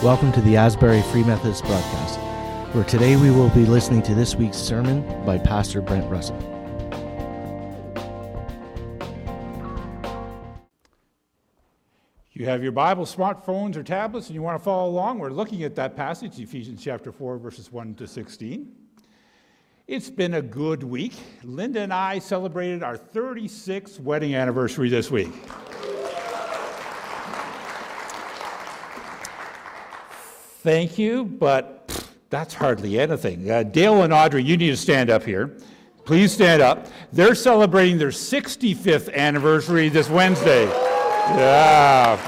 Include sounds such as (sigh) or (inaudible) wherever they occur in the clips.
Welcome to the Asbury Free Methodist broadcast, where today we will be listening to this week's sermon by Pastor Brent Russett. You have your Bible, smartphones, or tablets, and you want to follow along. We're looking at that passage, Ephesians chapter 4, verses 1 to 16. It's been a good week. Linda and I celebrated our 36th wedding anniversary this week. Thank you, but that's hardly anything. Uh, Dale and Audrey, you need to stand up here. Please stand up. They're celebrating their 65th anniversary this Wednesday. Yeah.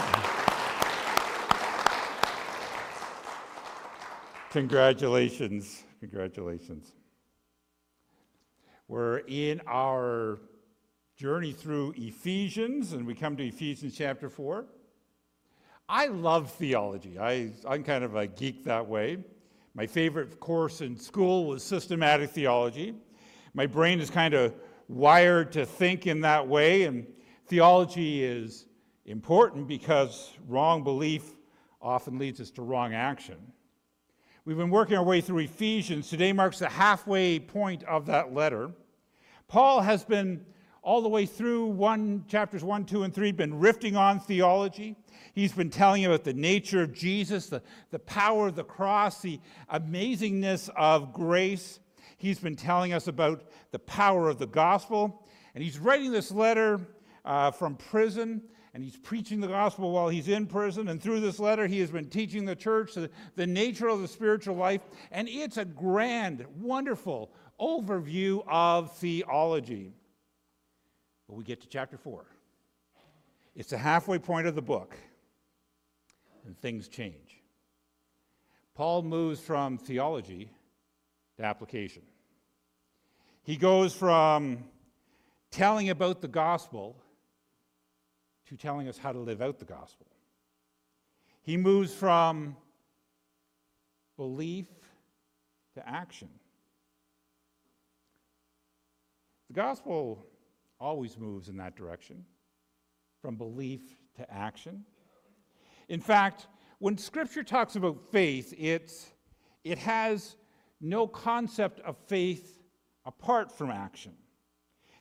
Congratulations. Congratulations. We're in our journey through Ephesians, and we come to Ephesians chapter 4. I love theology. I, I'm kind of a geek that way. My favorite course in school was systematic theology. My brain is kind of wired to think in that way, and theology is important because wrong belief often leads us to wrong action. We've been working our way through Ephesians. Today marks the halfway point of that letter. Paul has been all the way through one chapters 1 2 and 3 been riffing on theology he's been telling about the nature of jesus the, the power of the cross the amazingness of grace he's been telling us about the power of the gospel and he's writing this letter uh, from prison and he's preaching the gospel while he's in prison. And through this letter, he has been teaching the church the, the nature of the spiritual life. And it's a grand, wonderful overview of theology. We get to chapter 4. It's the halfway point of the book, and things change. Paul moves from theology to application. He goes from telling about the gospel to telling us how to live out the gospel. He moves from belief to action. The gospel always moves in that direction, from belief to action. In fact, when Scripture talks about faith, it's, it has no concept of faith apart from action.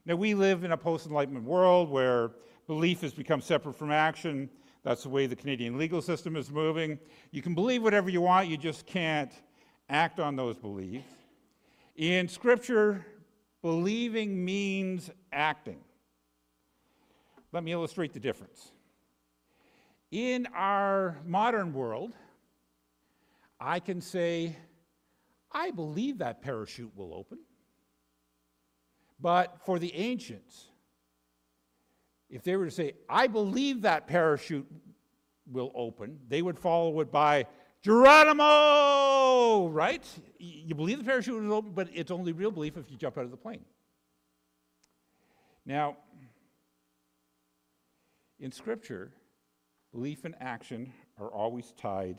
Now, we live in a post Enlightenment world where belief has become separate from action. That's the way the Canadian legal system is moving. You can believe whatever you want, you just can't act on those beliefs. In Scripture, Believing means acting. Let me illustrate the difference. In our modern world, I can say, I believe that parachute will open. But for the ancients, if they were to say, I believe that parachute will open, they would follow it by, Geronimo, right? You believe the parachute is open, but it's only real belief if you jump out of the plane. Now, in Scripture, belief and action are always tied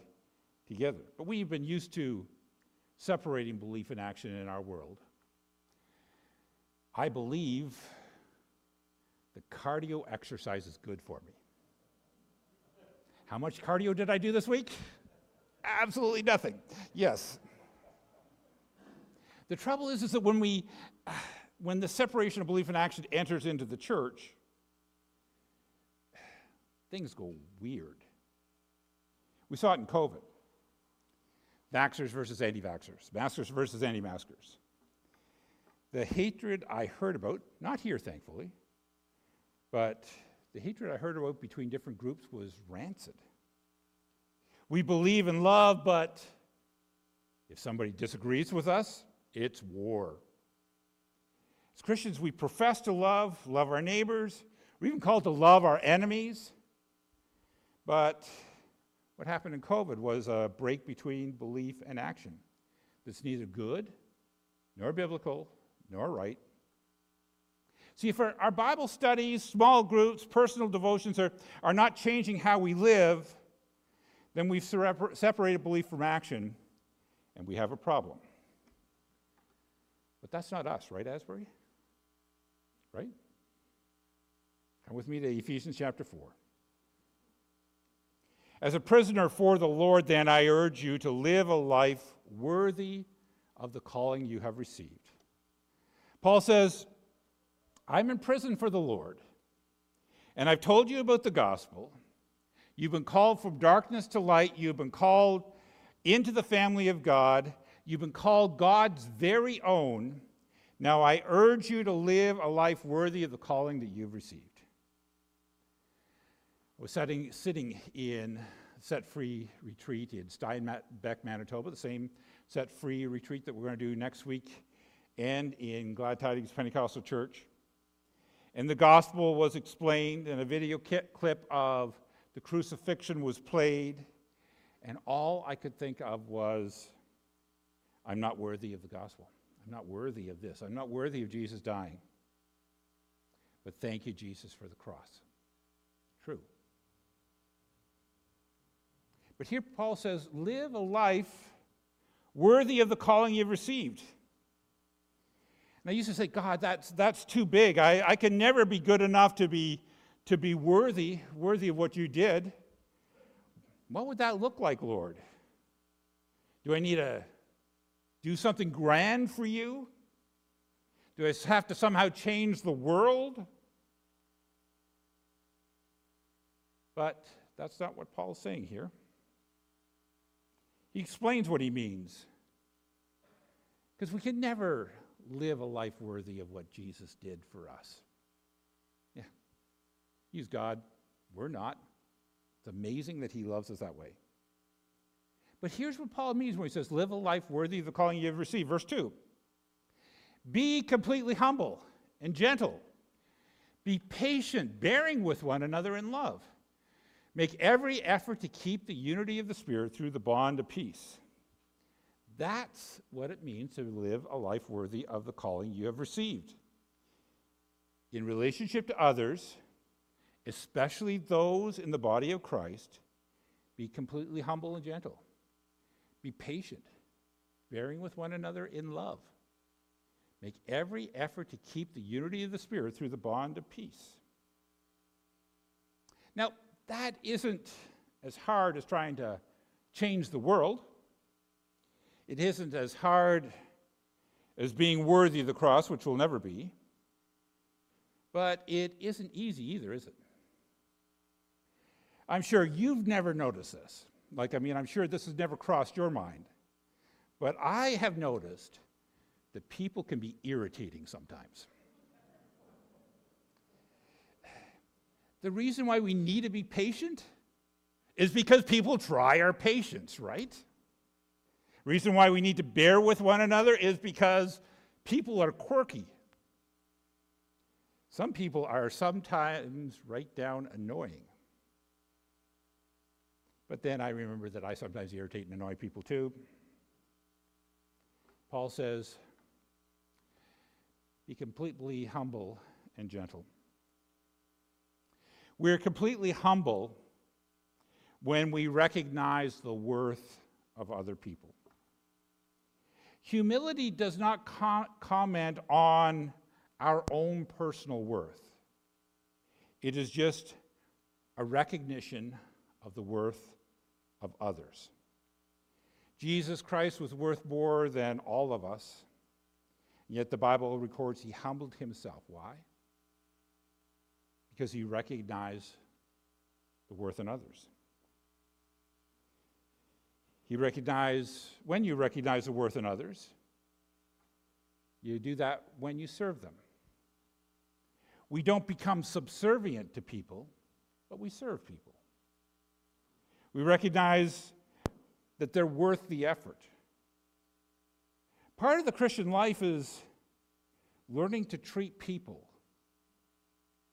together. But we've been used to separating belief and action in our world. I believe the cardio exercise is good for me. How much cardio did I do this week? Absolutely nothing. Yes. The trouble is, is that when we, (sighs) when the separation of belief and action enters into the church, (sighs) things go weird. We saw it in COVID. Vaxxers versus anti vaxxers, maskers versus anti maskers. The hatred I heard about, not here thankfully, but the hatred I heard about between different groups was rancid. We believe in love, but if somebody disagrees with us, it's war. As Christians, we profess to love, love our neighbors. We're even called to love our enemies. But what happened in COVID was a break between belief and action that's neither good, nor biblical, nor right. See, if our, our Bible studies, small groups, personal devotions are, are not changing how we live, then we've separated belief from action and we have a problem. But that's not us, right, Asbury? Right? Come with me to Ephesians chapter 4. As a prisoner for the Lord, then, I urge you to live a life worthy of the calling you have received. Paul says, I'm in prison for the Lord, and I've told you about the gospel. You've been called from darkness to light, you've been called into the family of God, you've been called God's very own. Now I urge you to live a life worthy of the calling that you've received. I was sitting, sitting in Set Free retreat in Steinbach, Manitoba, the same Set Free retreat that we're going to do next week, and in Glad Tidings Pentecostal Church. And the gospel was explained, in a video clip of the crucifixion was played, and all I could think of was, I'm not worthy of the gospel. I'm not worthy of this. I'm not worthy of Jesus dying. But thank you, Jesus, for the cross. True. But here Paul says, live a life worthy of the calling you've received. And I used to say, God, that's, that's too big. I, I can never be good enough to be, to be worthy, worthy of what you did. What would that look like, Lord? Do I need to do something grand for you? Do I have to somehow change the world? But that's not what Paul's saying here. He explains what he means. Because we can never live a life worthy of what Jesus did for us. He's God. We're not. It's amazing that he loves us that way. But here's what Paul means when he says, live a life worthy of the calling you have received. Verse 2 Be completely humble and gentle. Be patient, bearing with one another in love. Make every effort to keep the unity of the Spirit through the bond of peace. That's what it means to live a life worthy of the calling you have received. In relationship to others, especially those in the body of Christ, be completely humble and gentle. Be patient, bearing with one another in love. Make every effort to keep the unity of the Spirit through the bond of peace. Now, that isn't as hard as trying to change the world. It isn't as hard as being worthy of the cross, which will never be. But it isn't easy either, is it? I'm sure you've never noticed this. Like, I mean, I'm sure this has never crossed your mind. But I have noticed that people can be irritating sometimes. The reason why we need to be patient is because people try our patience, right? Reason why we need to bear with one another is because people are quirky. Some people are sometimes right down annoying. But then I remember that I sometimes irritate and annoy people too. Paul says, be completely humble and gentle. We're completely humble when we recognize the worth of other people. Humility does not com- comment on our own personal worth, it is just a recognition of the worth of others. Jesus Christ was worth more than all of us, yet the Bible records he humbled himself. Why? because he recognized the worth in others. You recognize, when you recognize the worth in others, you do that when you serve them. We don't become subservient to people, but we serve people. We recognize that they're worth the effort. Part of the Christian life is learning to treat people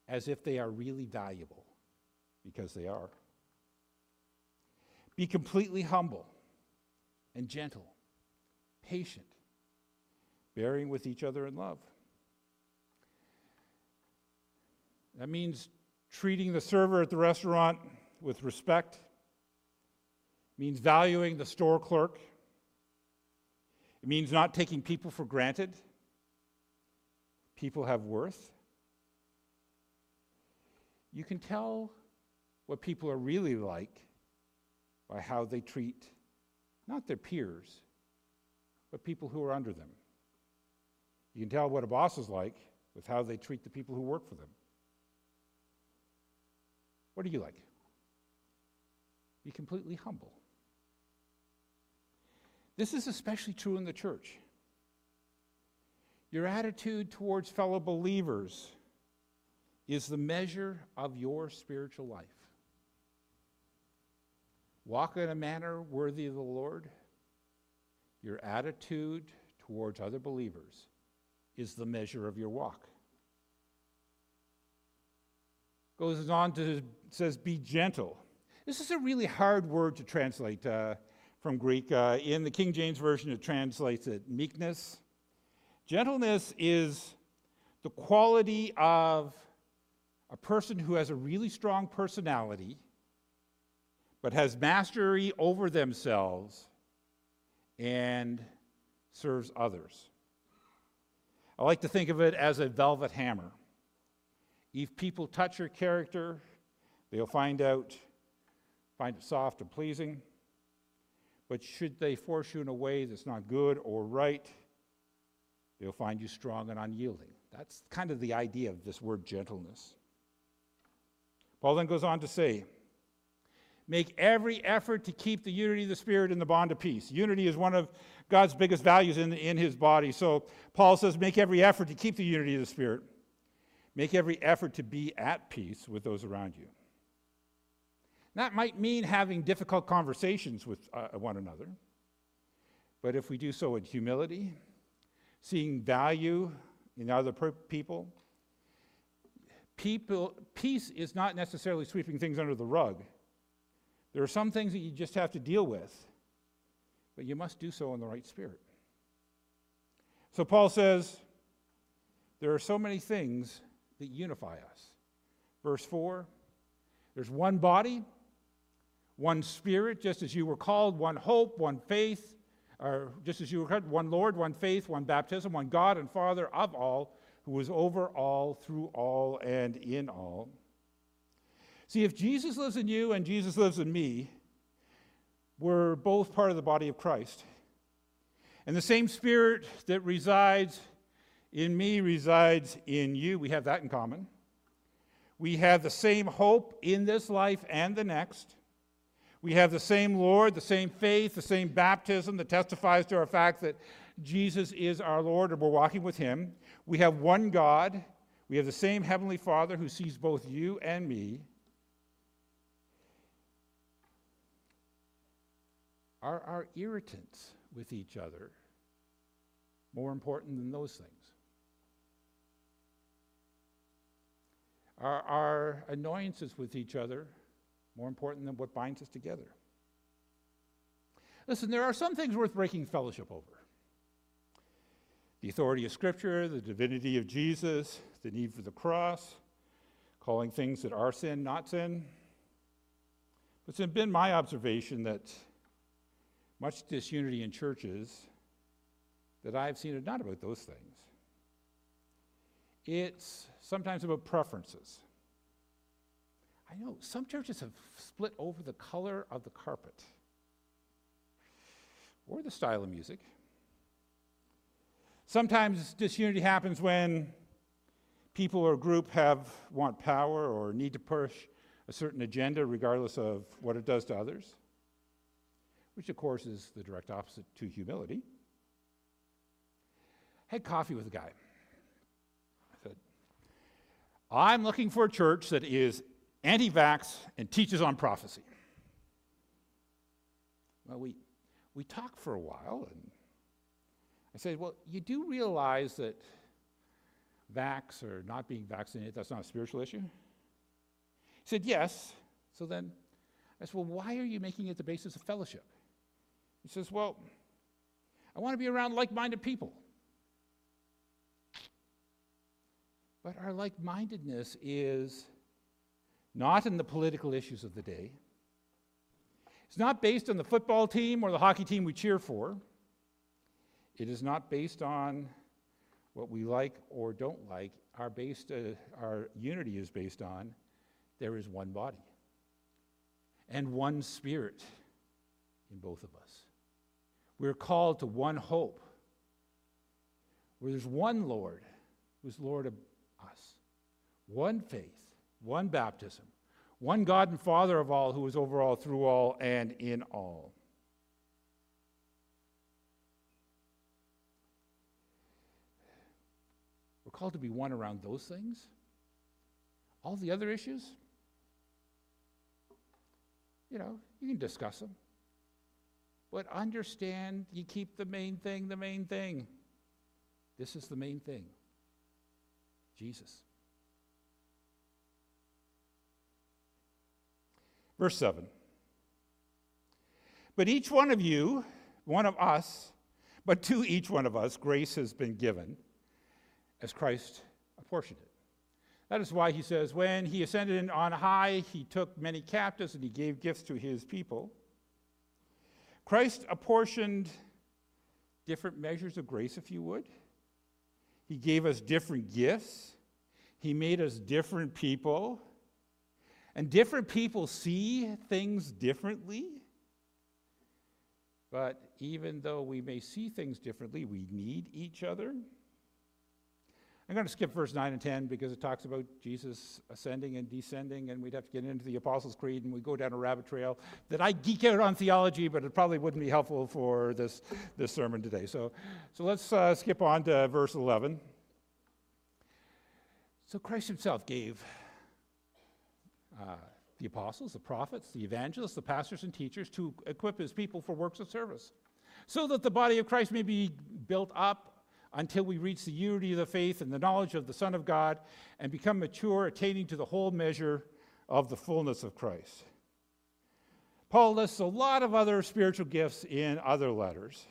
as if they are really valuable, because they are. Be completely humble and gentle, patient, bearing with each other in love. That means treating the server at the restaurant with respect, means valuing the store clerk, it means not taking people for granted. People have worth. You can tell what people are really like by how they treat not their peers, but people who are under them. You can tell what a boss is like with how they treat the people who work for them. What are you like? Be completely humble. This is especially true in the church. Your attitude towards fellow believers is the measure of your spiritual life. Walk in a manner worthy of the Lord. Your attitude towards other believers is the measure of your walk. Goes on to says, be gentle. This is a really hard word to translate uh, from Greek. Uh, in the King James Version, it translates it meekness. Gentleness is the quality of a person who has a really strong personality, but has mastery over themselves and serves others. I like to think of it as a velvet hammer. If people touch your character, they'll find out, find it soft and pleasing. But should they force you in a way that's not good or right, they'll find you strong and unyielding. That's kind of the idea of this word gentleness. Paul then goes on to say, Make every effort to keep the unity of the Spirit in the bond of peace. Unity is one of God's biggest values in, in his body. So Paul says, Make every effort to keep the unity of the Spirit. Make every effort to be at peace with those around you. That might mean having difficult conversations with uh, one another. But if we do so in humility, seeing value in other people, people, peace is not necessarily sweeping things under the rug. There are some things that you just have to deal with, but you must do so in the right spirit. So Paul says, there are so many things that unify us. Verse 4 there's one body, one spirit, just as you were called, one hope, one faith, or just as you were called, one Lord, one faith, one baptism, one God and Father of all, who is over all, through all, and in all. See, if Jesus lives in you and Jesus lives in me, we're both part of the body of Christ. And the same spirit that resides in me resides in you. We have that in common. We have the same hope in this life and the next. We have the same Lord, the same faith, the same baptism that testifies to our fact that Jesus is our Lord and we're walking with Him. We have one God. We have the same Heavenly Father who sees both you and me. Are our irritants with each other more important than those things? Are our annoyances with each other more important than what binds us together? Listen, there are some things worth breaking fellowship over the authority of Scripture, the divinity of Jesus, the need for the cross, calling things that are sin not sin. But it's been my observation that much disunity in churches that I've seen are not about those things. It's sometimes about preferences. I know some churches have split over the color of the carpet or the style of music. Sometimes disunity happens when people or group have want power or need to push a certain agenda regardless of what it does to others, which of course is the direct opposite to humility. I had coffee with a guy. I said, I'm looking for a church that is anti vax and teaches on prophecy. Well, we, we talked for a while, and I said, Well, you do realize that vax or not being vaccinated, that's not a spiritual issue? He said, Yes. So then I said, Well, why are you making it the basis of fellowship? He says, Well, I want to be around like minded people. But our like mindedness is not in the political issues of the day. It's not based on the football team or the hockey team we cheer for. It is not based on what we like or don't like. Our, based, uh, our unity is based on there is one body and one spirit in both of us. We're called to one hope, where there's one Lord who's Lord of us, one faith, one baptism, one God and Father of all who is over all, through all, and in all. We're called to be one around those things. All the other issues, you know, you can discuss them. But understand you keep the main thing the main thing. This is the main thing Jesus. Verse 7. But each one of you, one of us, but to each one of us, grace has been given as Christ apportioned it. That is why he says, When he ascended on high, he took many captives and he gave gifts to his people. Christ apportioned different measures of grace, if you would. He gave us different gifts. He made us different people. And different people see things differently. But even though we may see things differently, we need each other. I'm going to skip verse 9 and 10 because it talks about Jesus ascending and descending, and we'd have to get into the Apostles' Creed and we go down a rabbit trail that I geek out on theology, but it probably wouldn't be helpful for this, this sermon today. So, so let's uh, skip on to verse 11. So Christ himself gave Uh, the apostles, the prophets, the evangelists, the pastors, and teachers to equip his people for works of service, so that the body of Christ may be built up until we reach the unity of the faith and the knowledge of the Son of God and become mature, attaining to the whole measure of the fullness of Christ. Paul lists a lot of other spiritual gifts in other letters,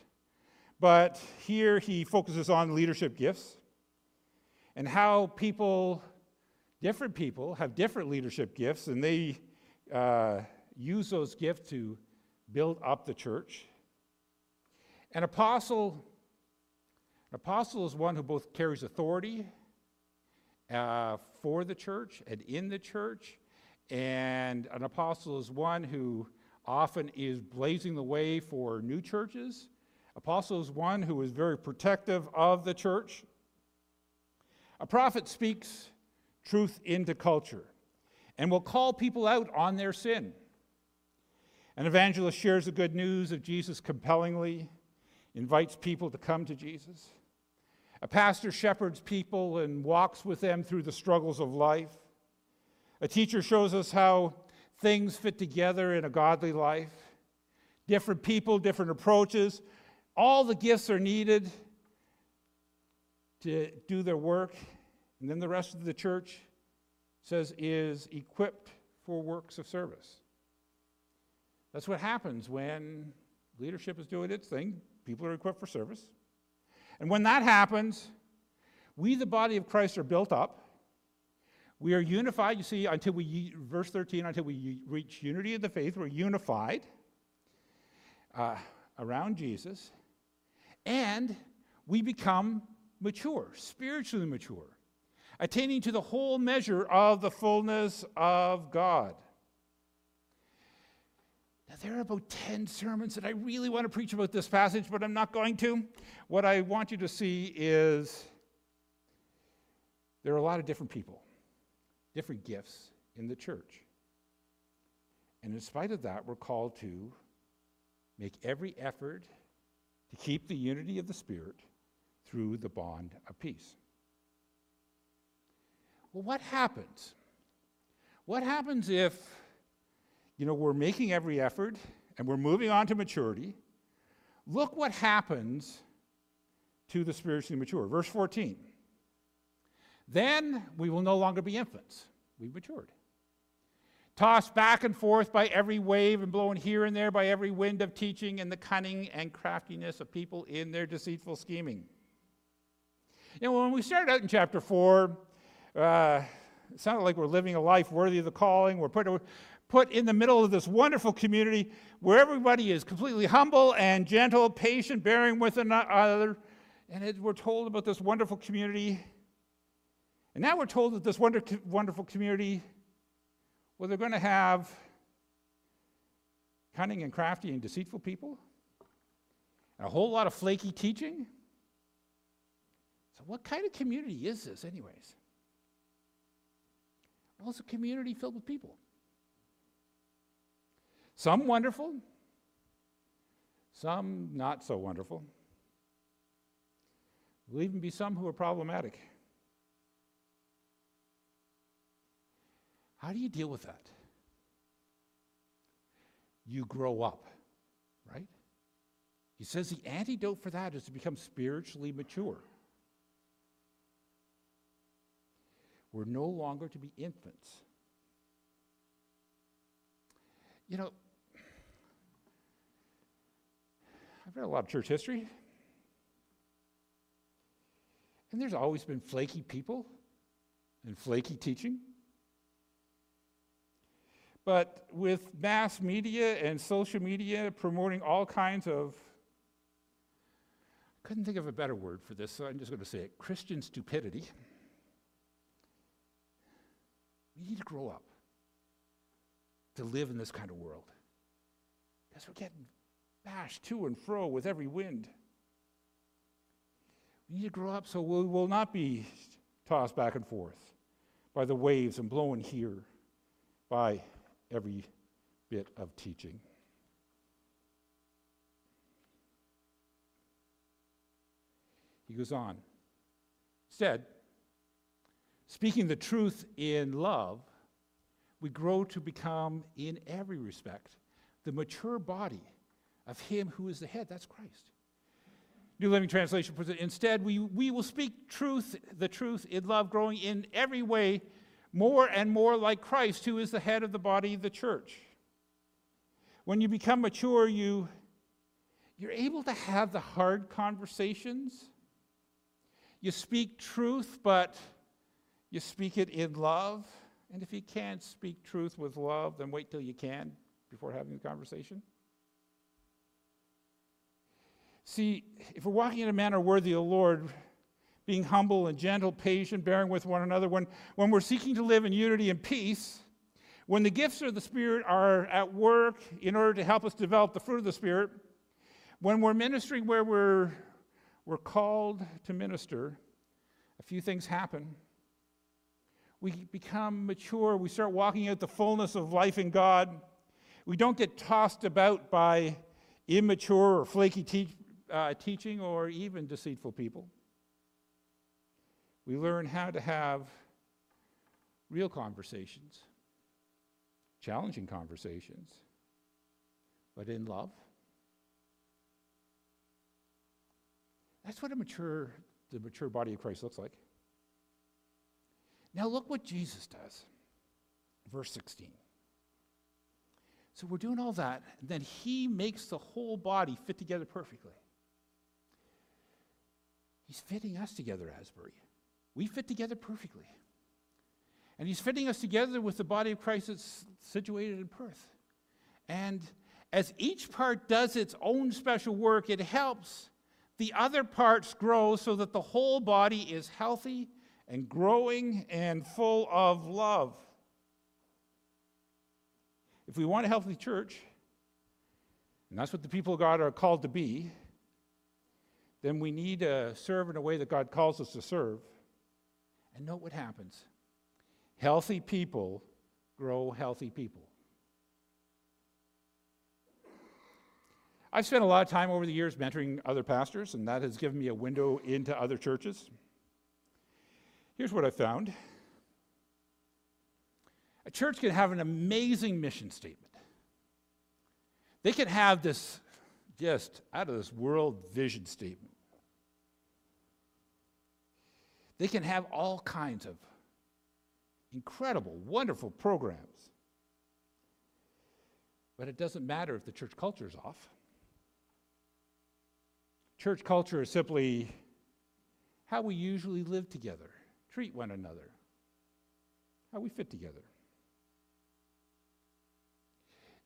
but here he focuses on leadership gifts and how people, different people, have different leadership gifts, and they uh, use those gifts to build up the church. An apostle an apostle is one who both carries authority uh, for the church and in the church, and an apostle is one who often is blazing the way for new churches. Apostle is one who is very protective of the church. A prophet speaks truth into culture and will call people out on their sin. An evangelist shares the good news of Jesus compellingly, invites people to come to Jesus. A pastor shepherds people and walks with them through the struggles of life. A teacher shows us how things fit together in a godly life. Different people, different approaches. All the gifts are needed to do their work. And then the rest of the church says is equipped for works of service. That's what happens when leadership is doing its thing. People are equipped for service. And when that happens, we, the body of Christ, are built up. We are unified, you see, until we, verse 13, until we reach unity of the faith, we're unified uh, around Jesus. And we become mature, spiritually mature, attaining to the whole measure of the fullness of God. Now, there are about 10 sermons that I really want to preach about this passage, but I'm not going to. What I want you to see is there are a lot of different people, different gifts in the church. And in spite of that, we're called to make every effort to keep the unity of the Spirit through the bond of peace. Well, what happens? What happens if you know, we're making every effort and we're moving on to maturity. Look what happens to the spiritually mature. Verse 14. Then we will no longer be infants. We've matured. Tossed back and forth by every wave and blown here and there by every wind of teaching and the cunning and craftiness of people in their deceitful scheming. You know, when we started out in chapter 4, uh, it sounded like we're living a life worthy of the calling. We're put, put in the middle of this wonderful community where everybody is completely humble and gentle, patient, bearing with another. And we're told about this wonderful community. And now we're told that this wonder, wonderful community, well, they're going to have cunning and crafty and deceitful people, and a whole lot of flaky teaching. So, what kind of community is this, anyways? Well, it's a community filled with people. Some wonderful, some not so wonderful. There'll even be some who are problematic. How do you deal with that? You grow up, right? He says the antidote for that is to become spiritually mature. We're no longer to be infants. You know, I've read a lot of church history, and there's always been flaky people and flaky teaching. But with mass media and social media promoting all kinds of, I couldn't think of a better word for this, so I'm just going to say it Christian stupidity. We need to grow up to live in this kind of world. Because we're getting bashed to and fro with every wind. We need to grow up so we will not be tossed back and forth by the waves and blown here by every bit of teaching. He goes on. Instead, speaking the truth in love, we grow to become, in every respect, the mature body of Him who is the head. That's Christ. New Living Translation puts it instead, we, we will speak truth, the truth in love, growing in every way more and more like Christ, who is the head of the body of the church. When you become mature, you, you're able to have the hard conversations. You speak truth, but you speak it in love. And if you can't speak truth with love, then wait till you can before having the conversation. See, if we're walking in a manner worthy of the Lord, being humble and gentle, patient, bearing with one another, when, when we're seeking to live in unity and peace, when the gifts of the Spirit are at work in order to help us develop the fruit of the Spirit, when we're ministering where we're, we're called to minister, a few things happen we become mature, we start walking out the fullness of life in God. We don't get tossed about by immature or flaky te- uh, teaching or even deceitful people. We learn how to have real conversations, challenging conversations, but in love. That's what a mature, the mature body of Christ looks like. Now, look what Jesus does. Verse 16. So we're doing all that, and then he makes the whole body fit together perfectly. He's fitting us together, Asbury. We fit together perfectly. And he's fitting us together with the body of Christ that's situated in Perth. And as each part does its own special work, it helps the other parts grow so that the whole body is healthy and growing and full of love. If we want a healthy church, and that's what the people of God are called to be, then we need to serve in a way that God calls us to serve. And note what happens healthy people grow healthy people. I've spent a lot of time over the years mentoring other pastors, and that has given me a window into other churches. Here's what I found a church can have an amazing mission statement. They can have this just out of this world vision statement. They can have all kinds of incredible, wonderful programs. But it doesn't matter if the church culture is off. Church culture is simply how we usually live together treat one another, how we fit together.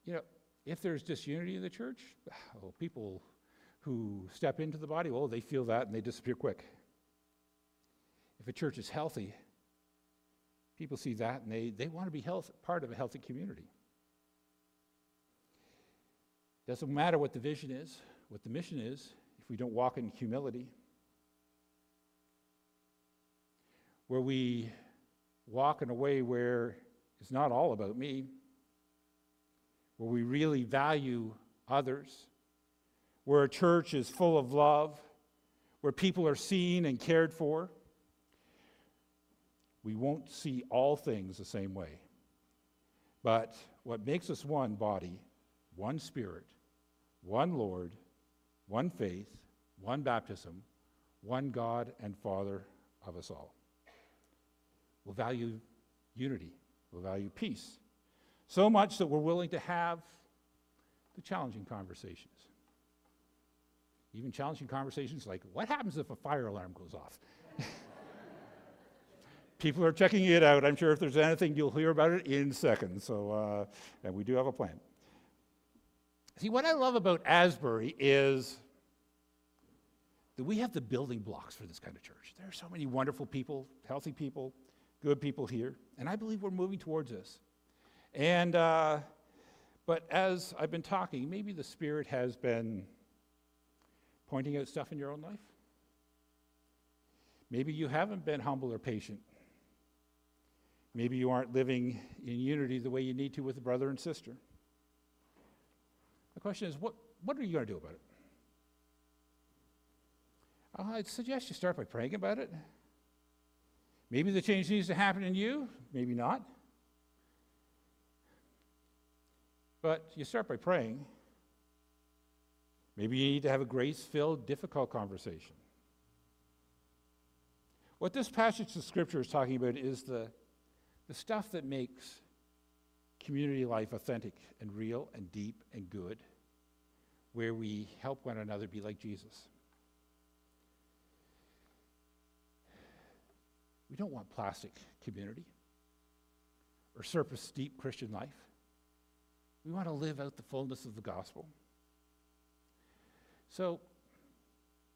You know, if there's disunity in the church, (sighs) well, people who step into the body, well, they feel that and they disappear quick. If a church is healthy, people see that and they, they want to be health, part of a healthy community. Doesn't matter what the vision is, what the mission is, if we don't walk in humility. Where we walk in a way where it's not all about me, where we really value others, where a church is full of love, where people are seen and cared for, we won't see all things the same way. But what makes us one body, one spirit, one Lord, one faith, one baptism, one God and Father of us all. We'll value unity, we'll value peace, so much that we're willing to have the challenging conversations. Even challenging conversations like, what happens if a fire alarm goes off? (laughs) People are checking it out. I'm sure if there's anything, you'll hear about it in seconds. So, uh, and we do have a plan. See, what I love about Asbury is that we have the building blocks for this kind of church. There are so many wonderful people, healthy people, good people here, and I believe we're moving towards this. And, uh, but as I've been talking, maybe the Spirit has been pointing out stuff in your own life. Maybe you haven't been humble or patient. Maybe you aren't living in unity the way you need to with a brother and sister. The question is, what, what are you going to do about it? I'd suggest you start by praying about it. Maybe the change needs to happen in you, maybe not. But you start by praying. Maybe you need to have a grace filled, difficult conversation. What this passage of Scripture is talking about is the, the stuff that makes community life authentic and real and deep and good, where we help one another be like Jesus. We don't want plastic community or surface deep Christian life. We want to live out the fullness of the gospel. So,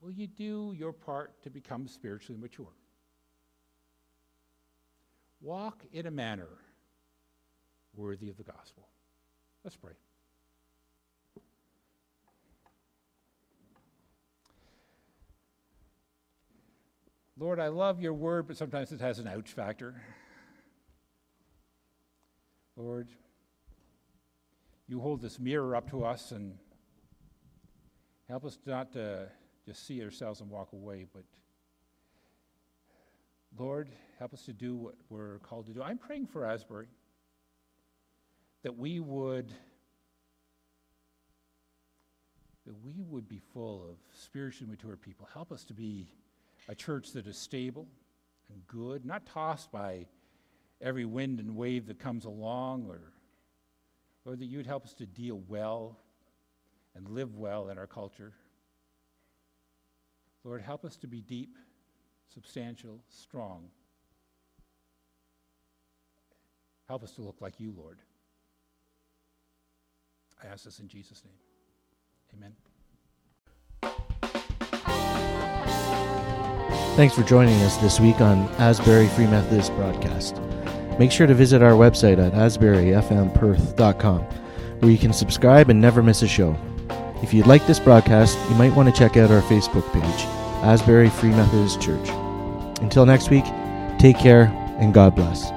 will you do your part to become spiritually mature? Walk in a manner worthy of the gospel. Let's pray. Lord, I love your word, but sometimes it has an ouch factor. Lord, you hold this mirror up to us and help us not to just see ourselves and walk away, but Lord, help us to do what we're called to do. I'm praying for Asbury that we would that we would be full of spiritually mature people. Help us to be a church that is stable and good, not tossed by every wind and wave that comes along, or, or that you would help us to deal well and live well in our culture. Lord, help us to be deep, substantial, strong. Help us to look like you, Lord. I ask this in Jesus' name. Amen. Thanks for joining us this week on Asbury Free Methodist Broadcast. Make sure to visit our website at asburyfmperth.com, where you can subscribe and never miss a show. If you'd like this broadcast, you might want to check out our Facebook page, Asbury Free Methodist Church. Until next week, take care and God bless.